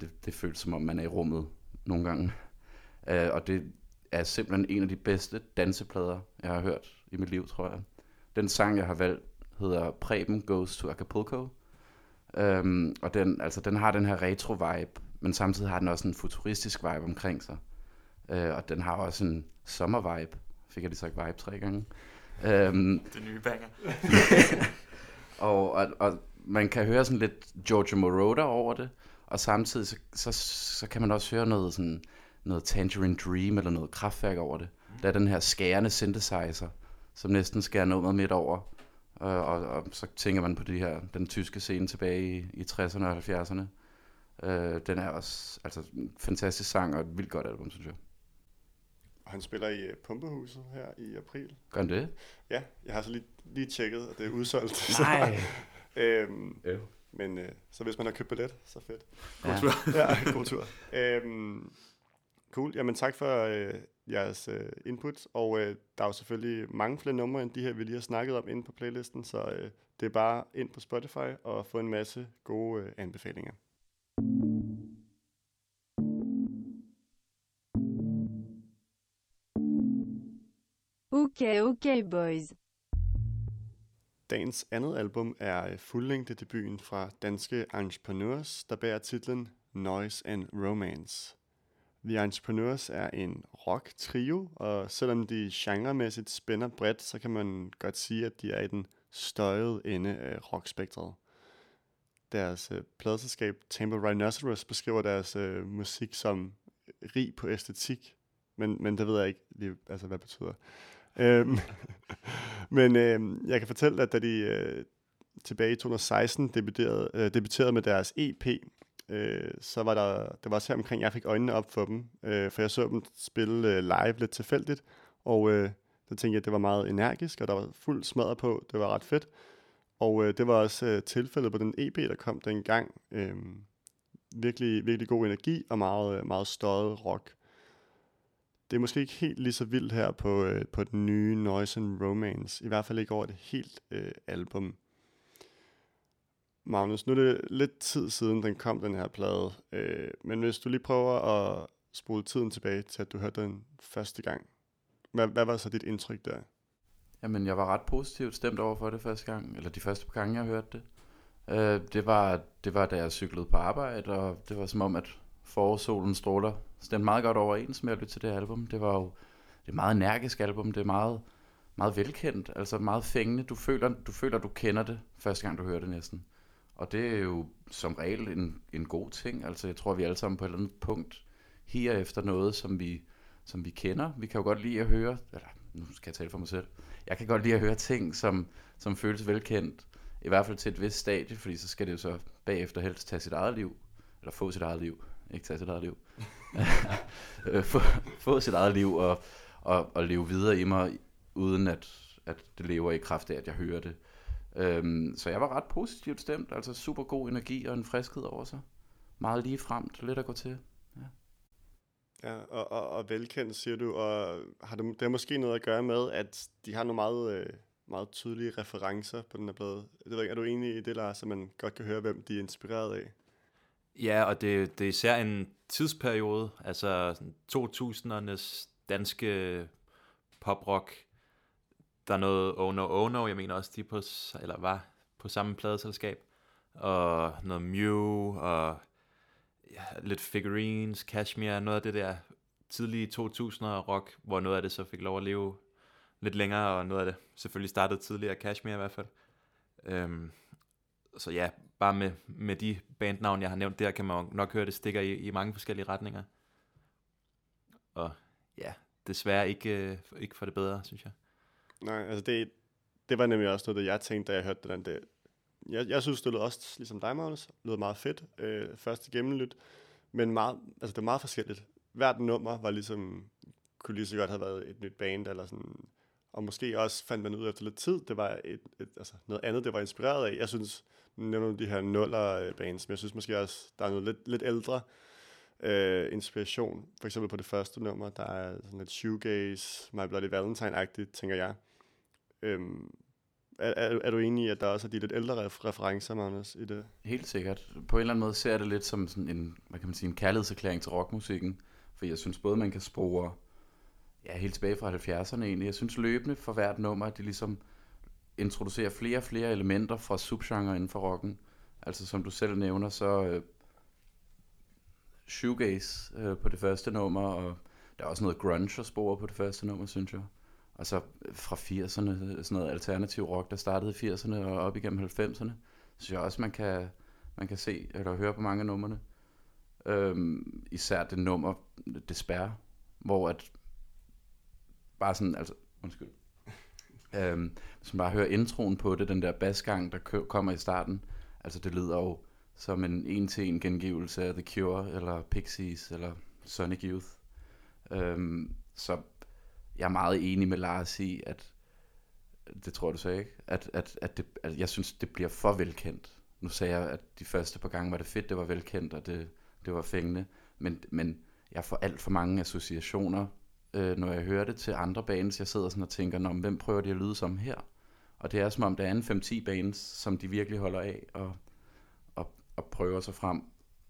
det, det føles som om, man er i rummet nogle gange. Øh, og det er simpelthen en af de bedste danseplader, jeg har hørt i mit liv, tror jeg. Den sang, jeg har valgt, hedder Preben Goes to Acapulco. Um, og den, altså, den har den her retro-vibe, men samtidig har den også en futuristisk vibe omkring sig. Uh, og den har også en sommer-vibe. Fik jeg lige sagt vibe tre gange. Um, det nye banger. og, og, og man kan høre sådan lidt Giorgio Moroder over det, og samtidig så, så, så kan man også høre noget sådan noget Tangerine Dream eller noget kraftværk over det. Mm. Der er den her skærende synthesizer, som næsten skærer nummeret midt over. Og, og, og så tænker man på de her, den tyske scene tilbage i, i 60'erne og 70'erne. Øh, den er også altså, en fantastisk sang og et vildt godt album, synes jeg. Og han spiller i uh, Pumpehuset her i april. Gør han det? Ja, jeg har så lige, lige tjekket, at det er udsolgt. Nej! så, øhm, øh. Men uh, så hvis man har købt billet, så fedt. God ja. tur. ja, god tur. Øhm, Cool. Jamen tak for øh, jeres øh, input, og øh, der er jo selvfølgelig mange flere numre end de her, vi lige har snakket om inde på playlisten, så øh, det er bare ind på Spotify og få en masse gode øh, anbefalinger. Okay, okay boys. Dagens andet album er øh, fuldlængdedebuten fuldlængde debuten fra danske entrepreneurs, der bærer titlen Noise and Romance. The Entrepreneurs er en rock-trio, og selvom de genremæssigt spænder bredt, så kan man godt sige, at de er i den støjede ende af rockspektret. Deres øh, pladeselskab Tampa Rhinoceros beskriver deres øh, musik som rig på æstetik, men, men det ved jeg ikke lige, altså, hvad det betyder. øhm, men øh, jeg kan fortælle, at da de øh, tilbage i 2016 debuterede, øh, debuterede med deres EP, øh, så var der, det var også her omkring, jeg fik øjnene op for dem, øh, for jeg så dem spille øh, live lidt tilfældigt, og øh, så tænkte jeg, at det var meget energisk, og der var fuld smadret på, det var ret fedt. Og øh, det var også øh, tilfældet på den EP, der kom dengang. Øh, virkelig, virkelig god energi og meget, øh, meget støjet rock. Det er måske ikke helt lige så vildt her på, øh, på den nye Noise and Romance. I hvert fald ikke over det helt øh, album. Magnus, nu er det lidt tid siden, den kom, den her plade. Øh, men hvis du lige prøver at spole tiden tilbage til, at du hørte den første gang. Hvad, hvad var så dit indtryk der? Jamen, jeg var ret positivt stemt over for det første gang, eller de første gange, jeg hørte det. Øh, det, var, det var, da jeg cyklede på arbejde, og det var som om, at forårssolen stråler stemte meget godt overens med at lytte til det album. Det var jo det er et meget energisk album, det er meget, meget velkendt, altså meget fængende. Du føler, du føler, du kender det første gang, du hører det næsten. Og det er jo som regel en, en god ting. Altså jeg tror, vi alle sammen på et eller andet punkt her efter noget, som vi, som vi kender. Vi kan jo godt lide at høre, eller nu skal jeg tale for mig selv, jeg kan godt lide at høre ting, som, som føles velkendt, i hvert fald til et vist stadie, fordi så skal det jo så bagefter helst tage sit eget liv, eller få sit eget liv, ikke tage sit eget liv, øh, få, få sit eget liv og, og, og leve videre i mig, uden at, at det lever i kraft af, at jeg hører det. Øhm, så jeg var ret positivt stemt, altså super god energi og en friskhed over sig. Meget lige frem, lidt at gå til. Ja. Og, og, og velkendt, siger du, og har det, det har måske noget at gøre med, at de har nogle meget, øh, meget tydelige referencer på den her plade. Det ved er du enig i det, Lars, så man godt kan høre, hvem de er inspireret af? Ja, og det, det er især en tidsperiode, altså 2000'ernes danske poprock. Der er noget Oh No Oh No, jeg mener også, de på, eller var på samme pladeselskab. Og noget Mew, og ja, lidt Figurines, Cashmere, noget af det der tidlige 2000'er rock, hvor noget af det så fik lov at leve lidt længere, og noget af det selvfølgelig startede tidligere, Cashmere i hvert fald. Øhm, så ja, bare med, med de bandnavn, jeg har nævnt der, kan man nok høre, det stikker i, i mange forskellige retninger. Og ja, desværre ikke, øh, ikke for det bedre, synes jeg. Nej, altså det, det var nemlig også noget, jeg tænkte, da jeg hørte den. Det, jeg, jeg synes, det lød også, ligesom dig, Magnus, lød meget fedt. Øh, første gennemlyt, men meget, altså det var meget forskelligt. Hvert nummer var ligesom, kunne lige så godt have været et nyt band, eller sådan, og måske også fandt man ud efter lidt tid, det var et, et, altså noget andet, det var inspireret af. Jeg synes, nævner de her nuller bands, men jeg synes måske også, der er noget lidt, lidt ældre øh, inspiration. For eksempel på det første nummer, der er sådan lidt shoegaze, My Bloody Valentine-agtigt, tænker jeg. Øhm, er, er, er du enig i, at der også er de lidt ældre referencer, Magnus, i det? Helt sikkert. På en eller anden måde ser jeg det lidt som sådan en, hvad kan man sige, en kærlighedserklæring til rockmusikken. For jeg synes både, man kan spore ja, helt tilbage fra 70'erne egentlig. Jeg synes løbende for hvert nummer, at de ligesom introducerer flere og flere elementer fra subgenre inden for rocken. Altså som du selv nævner, så øh, shoegaze øh, på det første nummer, og der er også noget grunge at spore på det første nummer, synes jeg. Og så øh, fra 80'erne, sådan noget alternativ rock, der startede i 80'erne og op igennem 90'erne, synes jeg også, man kan, man kan se eller høre på mange af numrene. Øhm, især det nummer, Despair, hvor at bare sådan, altså, undskyld, øhm, hvis man bare hører introen på det, den der basgang, der kommer i starten, altså det lyder jo som en en-til-en gengivelse af The Cure, eller Pixies, eller Sonic Youth. Øhm, så jeg er meget enig med Lars i, at det tror du så ikke, at, at, at, det, at jeg synes, det bliver for velkendt. Nu sagde jeg, at de første par gange var det fedt, det var velkendt, og det, det var fængende, men, men jeg får alt for mange associationer, øh, når jeg hører det til andre bands. Jeg sidder sådan og tænker, Nå, hvem prøver de at lyde som her? Og det er som om, der er en 5-10 bands, som de virkelig holder af, og, og, og prøver sig frem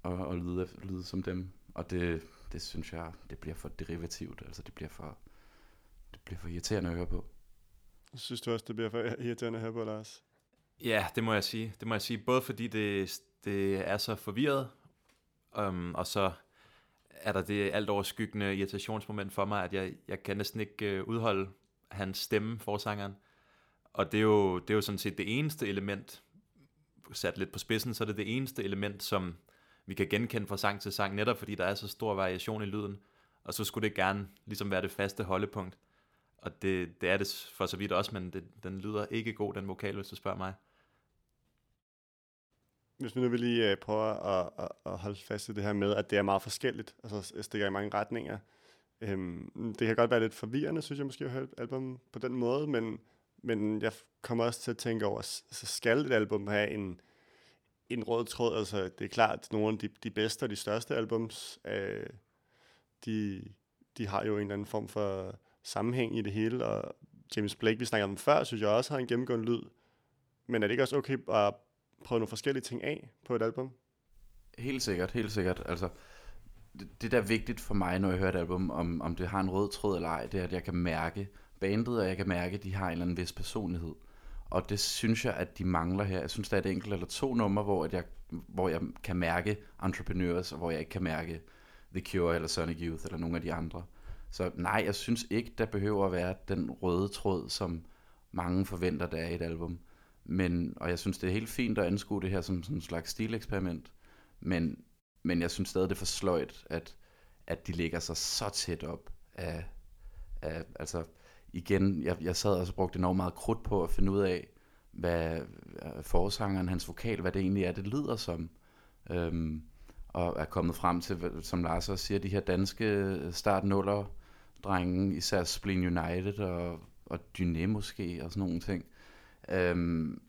og, og lyde, lyde som dem. Og det, det synes jeg, det bliver for derivativt, altså det bliver for, bliver for irriterende at høre på. Synes du også, det bliver for irriterende at høre på, Lars? Ja, det må jeg sige. Det må jeg sige, både fordi det, det er så forvirret, um, og så er der det alt overskyggende irritationsmoment for mig, at jeg, jeg kan næsten ikke uh, udholde hans stemme, forsangeren. Og det er, jo, det er jo sådan set det eneste element, sat lidt på spidsen, så er det det eneste element, som vi kan genkende fra sang til sang, netop fordi der er så stor variation i lyden. Og så skulle det gerne ligesom være det faste holdepunkt. Og det, det er det for så vidt også, men det, den lyder ikke god, den vokal, hvis du spørger mig. Hvis vi nu vil lige øh, prøve at, at, at holde fast i det her med, at det er meget forskelligt, altså stikker i mange retninger. Øhm, det kan godt være lidt forvirrende, synes jeg måske, at høre album på den måde, men, men jeg kommer også til at tænke over, så altså skal et album have en, en rød tråd? Altså, det er klart, at nogle af de, de bedste og de største albums, øh, de, de har jo en eller anden form for sammenhæng i det hele, og James Blake, vi snakkede om før, synes jeg også har en gennemgående lyd. Men er det ikke også okay at prøve nogle forskellige ting af på et album? Helt sikkert, helt sikkert. Altså, det, det der er vigtigt for mig, når jeg hører et album, om, om det har en rød tråd eller ej, det er, at jeg kan mærke bandet, og jeg kan mærke, at de har en eller anden vis personlighed. Og det synes jeg, at de mangler her. Jeg synes, der er et enkelt eller to numre, hvor, at jeg, hvor jeg kan mærke Entrepreneurs, og hvor jeg ikke kan mærke The Cure eller Sonic Youth eller nogle af de andre. Så nej, jeg synes ikke, der behøver at være den røde tråd, som mange forventer, der er i et album. Men, og jeg synes, det er helt fint at anskue det her som sådan en slags stileksperiment. Men, men jeg synes stadig, det er for sløjt, at, at de ligger sig så tæt op af, af altså igen, jeg, jeg sad og brugte enormt meget krudt på at finde ud af, hvad øh, forsangeren, hans vokal, hvad det egentlig er, det lyder som. Øhm, og er kommet frem til, som Lars også siger, de her danske startnuller, drenge, især Spleen United og, og Dyné måske, og sådan nogle ting. Øhm,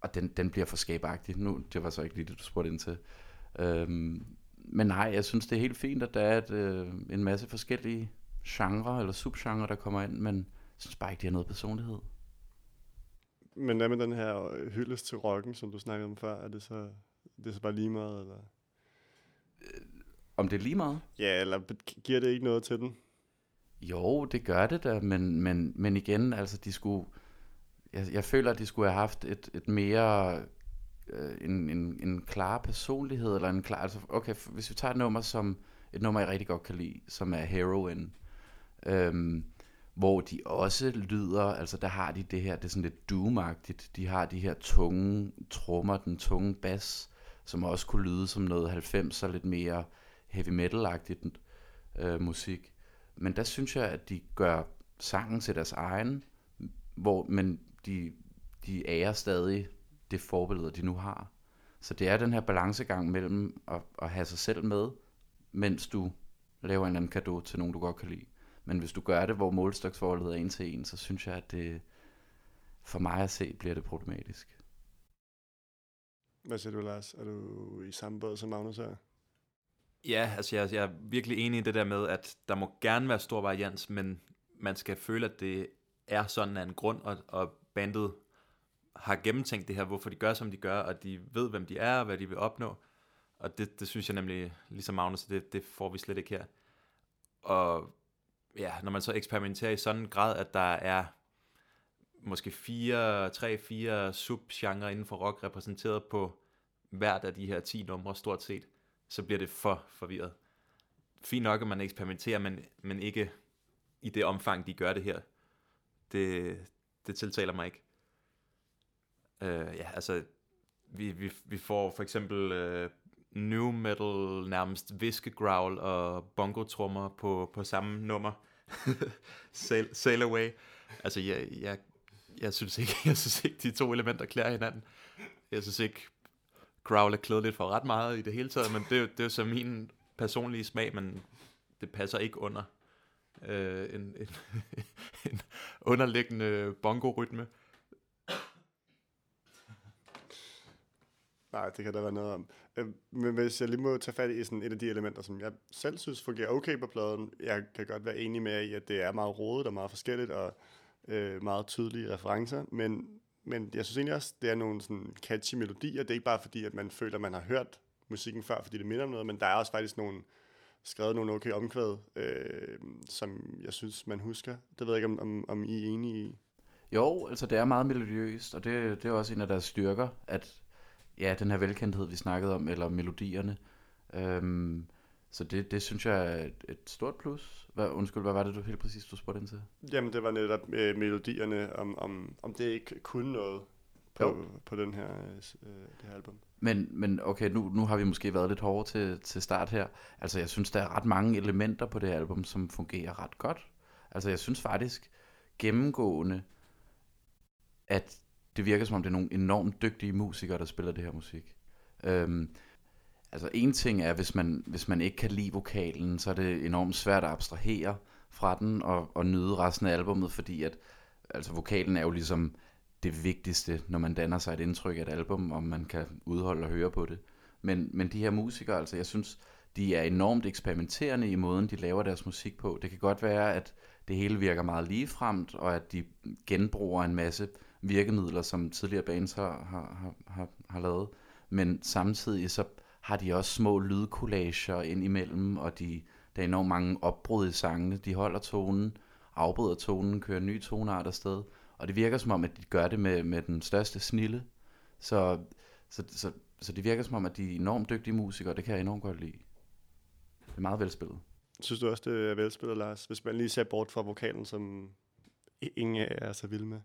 og den, den bliver for skabagtig. Nu, det var så ikke lige det, du spurgte ind til. Øhm, men nej, jeg synes, det er helt fint, at der er et, øh, en masse forskellige genrer eller subgenre, der kommer ind, men jeg synes bare ikke, de har noget personlighed. Men hvad med den her hyldest til rocken, som du snakkede om før? Er det så, det er så bare lige meget, eller? Om det er lige meget? Ja, eller giver det ikke noget til den? Jo, det gør det da, men, men, men igen, altså de skulle, jeg, jeg føler, at de skulle have haft et, et mere, øh, en, en, en klar personlighed, eller en klar, altså okay, hvis vi tager et nummer som, et nummer jeg rigtig godt kan lide, som er Heroin, øhm, hvor de også lyder, altså der har de det her, det er sådan lidt doom -agtigt. de har de her tunge trommer, den tunge bas, som også kunne lyde som noget 90'er, lidt mere heavy metal-agtigt øh, musik. Men der synes jeg, at de gør sangen til deres egen, hvor, men de, de ærer stadig det forbillede, de nu har. Så det er den her balancegang mellem at, at have sig selv med, mens du laver en eller anden gave til nogen, du godt kan lide. Men hvis du gør det, hvor målstoksforholdet er en til en, så synes jeg, at det for mig at se, bliver det problematisk. Hvad siger du, Lars? Er du i samme båd som Magnus her? Ja, altså jeg, jeg er virkelig enig i det der med, at der må gerne være stor varians, men man skal føle, at det er sådan af en grund, og, og bandet har gennemtænkt det her, hvorfor de gør, som de gør, og de ved, hvem de er, og hvad de vil opnå. Og det, det synes jeg nemlig, ligesom Magnus, det, det får vi slet ikke her. Og ja, når man så eksperimenterer i sådan en grad, at der er måske fire, tre, fire subgenre inden for rock repræsenteret på hvert af de her 10 numre stort set, så bliver det for forvirret. Fint nok, at man eksperimenterer, men, men ikke i det omfang, de gør det her. Det, det tiltaler mig ikke. Øh, ja, altså, vi, vi, vi får for eksempel øh, new metal, nærmest viskegrowl og bongotrummer på, på samme nummer. sail, sail Away. Altså, jeg, jeg, jeg, synes ikke, jeg synes ikke, de to elementer klæder hinanden. Jeg synes ikke, Growler klæder klædeligt for ret meget i det hele taget, men det, det er så min personlige smag, men det passer ikke under øh, en, en, en underliggende bongo-rytme. Nej, det kan der være noget om. Øh, men hvis jeg lige må tage fat i sådan et af de elementer, som jeg selv synes fungerer okay på pladen, jeg kan godt være enig med i, at det er meget rodet og meget forskelligt, og øh, meget tydelige referencer, men, men jeg synes egentlig også, det er nogle sådan catchy melodier. Det er ikke bare fordi, at man føler, at man har hørt musikken før, fordi det minder om noget, men der er også faktisk nogle, skrevet nogle okay omkvæd, øh, som jeg synes, man husker. Det ved jeg ikke, om, om, om I er enige i. Jo, altså det er meget melodiøst, og det, det er også en af deres styrker, at ja, den her velkendthed, vi snakkede om, eller melodierne. Øhm, så det, det synes jeg er et, et stort plus. Hvad, undskyld, hvad var det du helt præcis, du spurgte ind til? Jamen, det var netop øh, melodierne, om, om, om det ikke kunne noget på, på den her, øh, det her album. Men, men okay, nu, nu har vi måske været lidt hårde til, til start her. Altså, jeg synes, der er ret mange elementer på det her album, som fungerer ret godt. Altså, jeg synes faktisk gennemgående, at det virker som om, det er nogle enormt dygtige musikere, der spiller det her musik. Øhm, altså en ting er, hvis man, hvis man ikke kan lide vokalen, så er det enormt svært at abstrahere fra den og, og nyde resten af albummet, fordi at altså vokalen er jo ligesom det vigtigste, når man danner sig et indtryk af et album, om man kan udholde og høre på det. Men, men de her musikere, altså jeg synes, de er enormt eksperimenterende i måden, de laver deres musik på. Det kan godt være, at det hele virker meget ligefremt, og at de genbruger en masse virkemidler, som tidligere bands har, har, har, har lavet. Men samtidig så har de også små lydkollager ind imellem, og de, der er enormt mange opbrud i sangene. De holder tonen, afbryder tonen, kører nye tonearter afsted. Og det virker som om, at de gør det med, med den største snille. Så, så, så, så det virker som om, at de er enormt dygtige musikere, det kan jeg enormt godt lide. Det er meget velspillet. Synes du også, det er velspillet, Lars? Hvis man lige ser bort fra vokalen, som ingen af jer er så vilde med.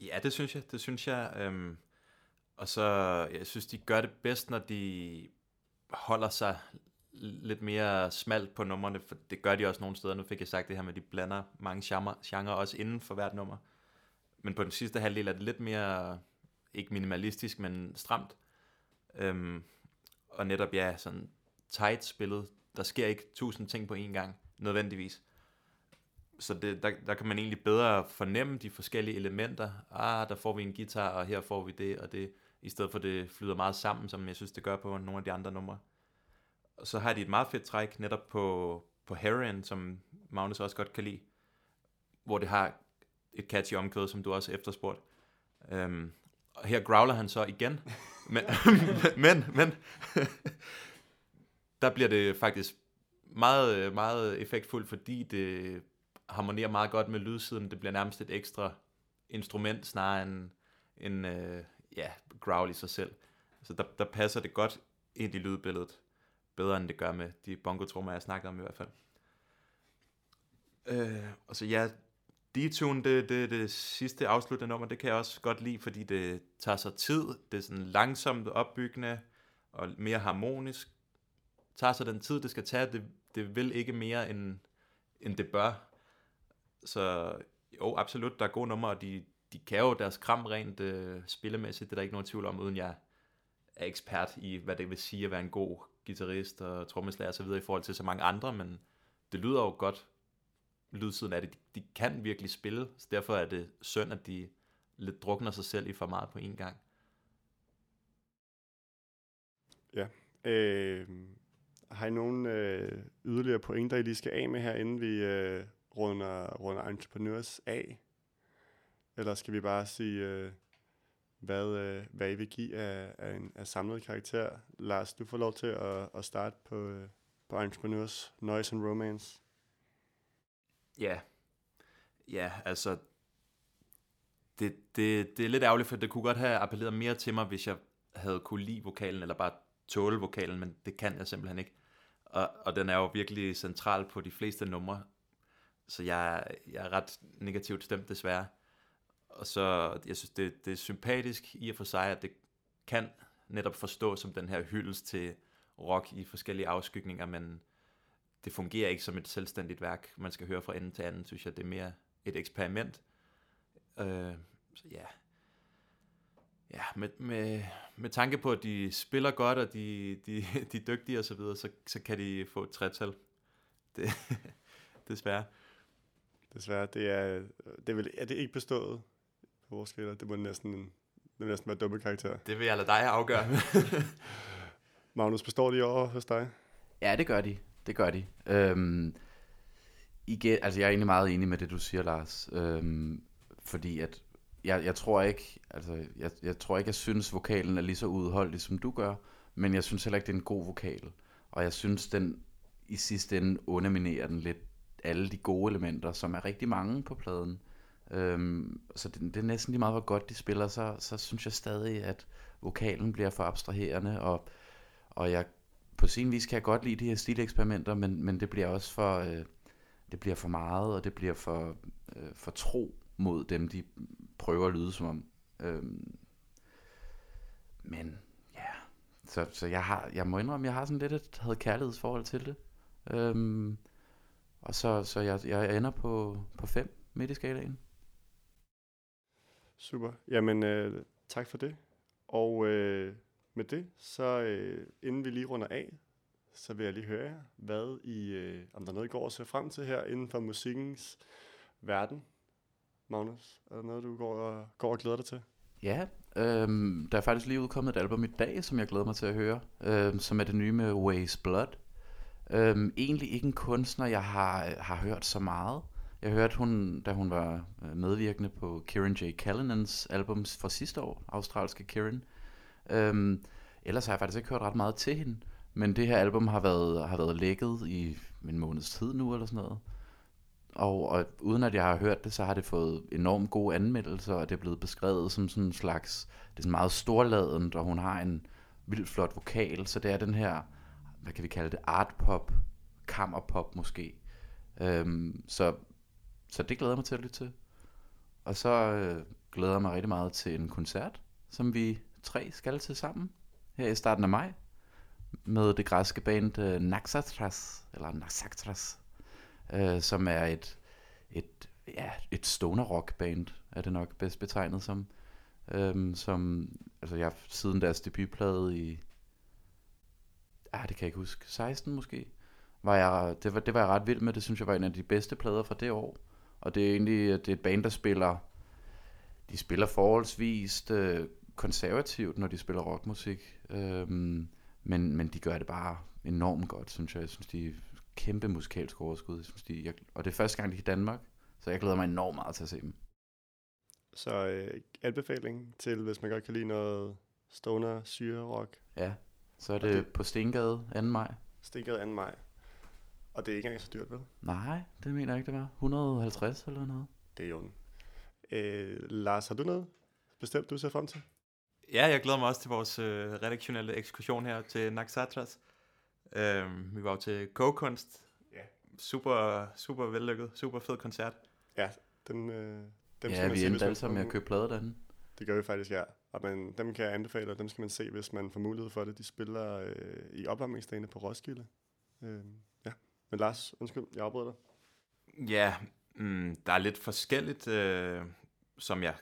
Ja, det synes jeg. Det synes jeg. Øhm, og så, jeg synes, de gør det bedst, når de holder sig lidt mere smalt på numrene, for det gør de også nogle steder. Nu fik jeg sagt det her med, at de blander mange genre, genre også inden for hvert nummer. Men på den sidste halvdel er det lidt mere, ikke minimalistisk, men stramt. Øhm, og netop, ja, sådan tight spillet. Der sker ikke tusind ting på én gang, nødvendigvis så det, der, der kan man egentlig bedre fornemme de forskellige elementer. Ah, der får vi en guitar, og her får vi det og det, i stedet for det flyder meget sammen, som jeg synes, det gør på nogle af de andre numre. Og så har de et meget fedt træk netop på, på Heron, som Magnus også godt kan lide, hvor det har et catchy omkvæd, som du også efterspurgt. Um, øhm, og her growler han så igen, men, men, men der bliver det faktisk meget, meget effektfuldt, fordi det harmonerer meget godt med lydsiden. Det bliver nærmest et ekstra instrument, snarere end en øh, ja, growl i sig selv. Så der, der passer det godt ind i lydbilledet, bedre end det gør med de bongotrummer, jeg snakker om i hvert fald. Øh, og så ja, D-tune, det, det, det sidste afsluttende nummer, det kan jeg også godt lide, fordi det tager sig tid. Det er sådan langsomt opbyggende og mere harmonisk. Det tager sig den tid, det skal tage. Det, det vil ikke mere, end, end det bør. Så jo, absolut, der er gode numre, og de, de kan jo deres kram rent øh, spillemæssigt. Det er der ikke nogen tvivl om, uden jeg er ekspert i, hvad det vil sige at være en god guitarist og trommeslager osv. i forhold til så mange andre, men det lyder jo godt lydsiden af det. De, de kan virkelig spille, så derfor er det synd, at de lidt drukner sig selv i for meget på en gang. Ja. Øh, har I nogen øh, yderligere pointer, I lige skal af med her, inden vi øh, runder, runder entrepreneurs af? Eller skal vi bare sige, øh, hvad, øh, hvad I vil give af, af, en, af samlet karakter? Lars, du får lov til at, at starte på, øh, på entrepreneurs, noise and romance. Ja, ja, altså, det, det, det er lidt ærgerligt, for det kunne godt have appelleret mere til mig, hvis jeg havde kunne lide vokalen, eller bare tåle vokalen, men det kan jeg simpelthen ikke. Og, og den er jo virkelig central på de fleste numre, så jeg, jeg er ret negativt stemt desværre. Og så, jeg synes, det, det er sympatisk i og for sig, at det kan netop forstå som den her hyldest til rock i forskellige afskygninger, men det fungerer ikke som et selvstændigt værk, man skal høre fra ende til anden, synes jeg. Det er mere et eksperiment. Øh, så ja, ja med, med, med tanke på, at de spiller godt, og de, de, de er dygtige og så videre, så, så kan de få et tretal. Det, desværre. Desværre, det er, det er, vel, er det ikke bestået på vores skiller? Det må næsten, det må næsten være dumme karakter. Det vil jeg lade dig afgøre. Magnus, består de over hos dig? Ja, det gør de. Det gør de. Øhm, igen, altså jeg er egentlig meget enig med det, du siger, Lars. Øhm, fordi at jeg, jeg tror ikke, altså jeg, jeg tror ikke, jeg synes, vokalen er lige så udholdelig, som du gør, men jeg synes heller ikke, det er en god vokal. Og jeg synes, den i sidste ende underminerer den lidt alle de gode elementer, som er rigtig mange på pladen. Øhm, så det, det er næsten lige meget, hvor godt de spiller, så, så synes jeg stadig, at vokalen bliver for abstraherende, og, og jeg på sin vis kan jeg godt lide de her stileksperimenter, men, men det bliver også for, øh, det bliver for meget, og det bliver for, øh, for tro mod dem, de prøver at lyde som om. Øhm, men ja, så, så jeg, har, jeg må indrømme, jeg har sådan lidt et havde kærlighedsforhold til det. Øhm, og så, så jeg, jeg ender på, på fem midt i skalaen. Super. Jamen, øh, tak for det. Og øh, med det, så øh, inden vi lige runder af, så vil jeg lige høre jer, hvad I, øh, om der er noget, I går og ser frem til her inden for musikkens verden. Magnus, er der noget, du går og, går og glæder dig til? Ja, øhm, der er faktisk lige udkommet et album i dag, som jeg glæder mig til at høre, øhm, som er det nye med Ways Blood. Øhm, egentlig ikke en kunstner, jeg har, øh, har hørt så meget. Jeg hørte, hun, da hun var øh, medvirkende på Kieran J. Callinans album fra sidste år, australske Kieran. Øhm, ellers har jeg faktisk ikke hørt ret meget til hende. Men det her album har været, har været lækket i en måneds tid nu, eller sådan noget. Og, og uden at jeg har hørt det, så har det fået enormt gode anmeldelser, og det er blevet beskrevet som sådan en slags, det er sådan meget storladent, og hun har en vildt flot vokal, så det er den her, hvad kan vi kalde det, artpop, kammerpop måske. Øhm, så, så det glæder jeg mig til at lytte til. Og så øh, glæder jeg mig rigtig meget til en koncert, som vi tre skal til sammen her i starten af maj med det græske band øh, Naxatras, eller Naxatras, øh, som er et, et, ja, et stoner rock band, er det nok bedst betegnet som. Øhm, som, altså jeg siden deres debutplade i, ah, det kan jeg ikke huske, 16 måske, var jeg, det, var, det var jeg ret vild med, det synes jeg var en af de bedste plader fra det år. Og det er egentlig det er et band, der spiller, de spiller forholdsvis uh, konservativt, når de spiller rockmusik. Um, Men, men de gør det bare enormt godt, synes jeg. Jeg synes, de er kæmpe musikalsk overskud. Jeg synes, de, jeg, og det er første gang, de er i Danmark, så jeg glæder mig enormt meget til at se dem. Så øh, anbefaling til, hvis man godt kan lide noget stoner, syre, rock. Ja, så er det, det på Stengade 2. maj. Stengade 2. maj. Og det er ikke engang så dyrt, vel? Nej, det mener jeg ikke, det var. 150 eller noget. Det er jo øh, Lars, har du noget bestemt, du ser frem til? Ja, jeg glæder mig også til vores øh, redaktionelle ekskursion her til Naxatras. Øh, vi var jo til kogekunst. Ja. Super, super vellykket. Super fed koncert. Ja, den, øh, dem ja, vi endte alle sammen med at købe plader derinde. Det gør vi faktisk, ja. Og man, dem kan jeg anbefale, og dem skal man se, hvis man får mulighed for det. De spiller øh, i opvarmningsdagene på Roskilde. Øh, ja. Men Lars, undskyld, jeg afbryder dig. Ja, mm, der er lidt forskelligt, øh, som jeg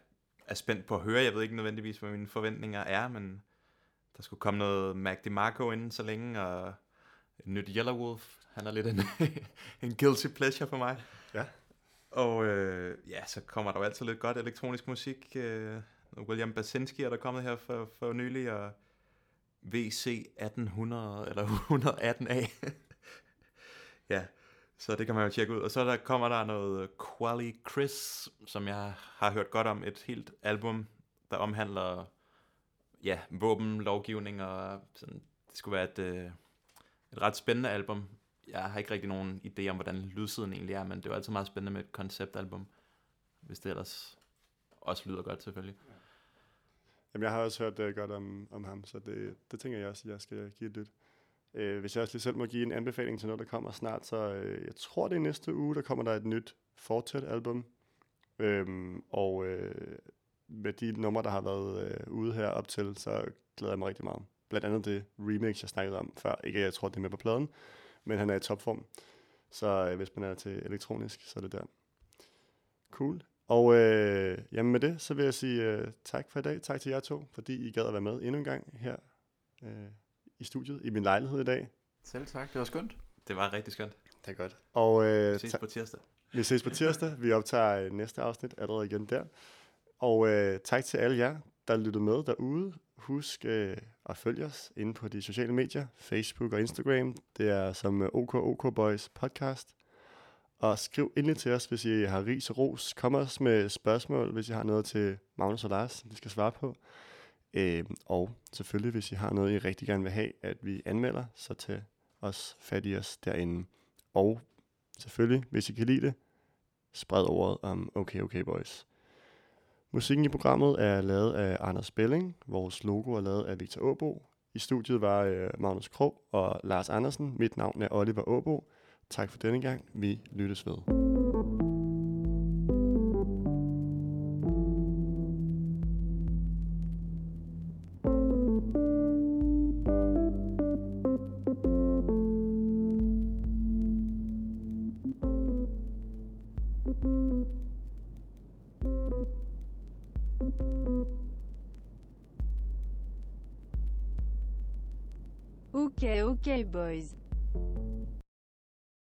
er spændt på at høre. Jeg ved ikke nødvendigvis, hvad mine forventninger er, men der skulle komme noget Mac DeMarco inden så længe, og nyt Yellow Wolf. Han er lidt en, en guilty pleasure for mig. Ja. Og øh, ja, så kommer der jo altid lidt godt elektronisk musik. Øh, William Basinski er der kommet her for, for nylig, og VC 1800 eller 118A. ja, så det kan man jo tjekke ud. Og så der kommer der noget Quali Chris, som jeg har hørt godt om. Et helt album, der omhandler ja, våbenlovgivning og sådan. Det skulle være et, øh, et ret spændende album. Jeg har ikke rigtig nogen idé om, hvordan lydsiden egentlig er, men det er jo altid meget spændende med et konceptalbum, hvis det ellers også lyder godt selvfølgelig. Jamen, jeg har også hørt uh, godt om, om ham, så det, det tænker jeg også, at jeg skal give et lyt. Uh, hvis jeg også lige selv må give en anbefaling til noget, der kommer snart, så uh, jeg tror, det er næste uge, der kommer der et nyt Fortet-album. Um, øhm, og uh, med de numre, der har været uh, ude her op til, så glæder jeg mig rigtig meget. Blandt andet det remix, jeg snakkede om før. Ikke at jeg tror, det er med på pladen, men han er i topform. Så uh, hvis man er til elektronisk, så er det der. Cool. Og øh, jamen med det, så vil jeg sige øh, tak for i dag. Tak til jer to, fordi I gad at være med endnu en gang her øh, i studiet, i min lejlighed i dag. Selv tak, det var skønt. Det var rigtig skønt. Det er godt. Og, øh, vi ses på tirsdag. Vi ses på tirsdag. Vi optager øh, næste afsnit allerede igen der. Og øh, tak til alle jer, der lyttede med derude. Husk øh, at følge os inde på de sociale medier, Facebook og Instagram. Det er som OK OK Boys podcast. Og skriv endelig til os, hvis I har ris og ros. Kom også med spørgsmål, hvis I har noget til Magnus og Lars, de skal svare på. Øh, og selvfølgelig, hvis I har noget, I rigtig gerne vil have, at vi anmelder, så tag os fat i os derinde. Og selvfølgelig, hvis I kan lide det, spred ordet om OK OK Boys. Musikken i programmet er lavet af Anders Belling. Vores logo er lavet af Victor Åbo. I studiet var øh, Magnus Krog og Lars Andersen. Mit navn er Oliver Åbo. Tak for denne gang. Vi lyttes ved.